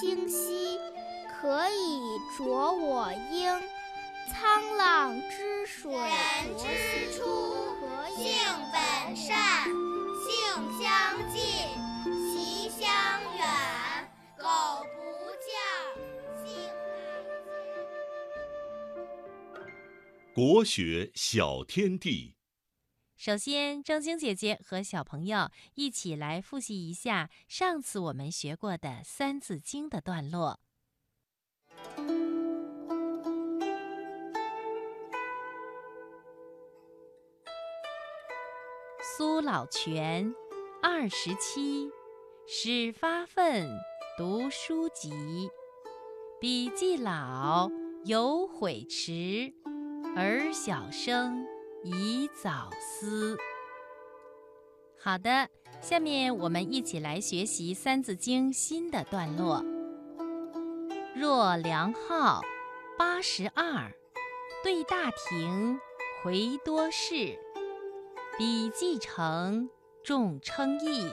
清晰可以濯我缨。沧浪之水人之初性本善性相近习相远苟不教性乃迁国学小天地。首先，正晶姐姐和小朋友一起来复习一下上次我们学过的《三字经》的段落。苏老泉，二十七，始发愤读书籍，笔记老，犹悔迟，而小生。宜早思。好的，下面我们一起来学习《三字经》新的段落。若梁浩，八十二，对大廷，魁多士。比继承，众称义，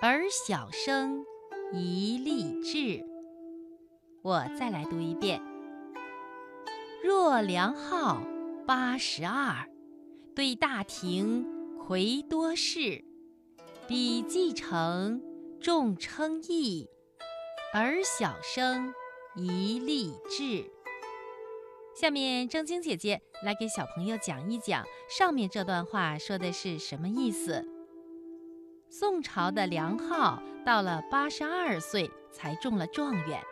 而小生，宜立志。我再来读一遍。若梁浩，八十二。对大廷，魁多士，比继承，众称义，而小生，宜立志。下面正晶姐姐来给小朋友讲一讲上面这段话说的是什么意思。宋朝的梁浩到了八十二岁才中了状元，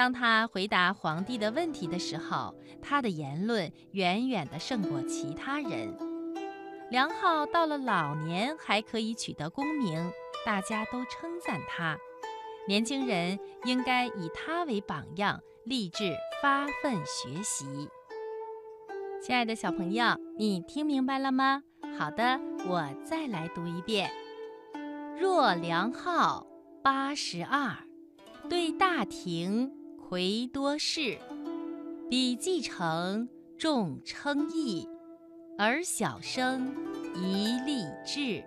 当他回答皇帝的问题的时候，他的言论远远的胜过其他人。梁浩到了老年还可以取得功名，大家都称赞他。年轻人应该以他为榜样，立志发奋学习。亲爱的小朋友，你听明白了吗？好的，我再来读一遍：若梁浩，八十二，对大廷，魁多士，比继承，众称义。而小生宜立志。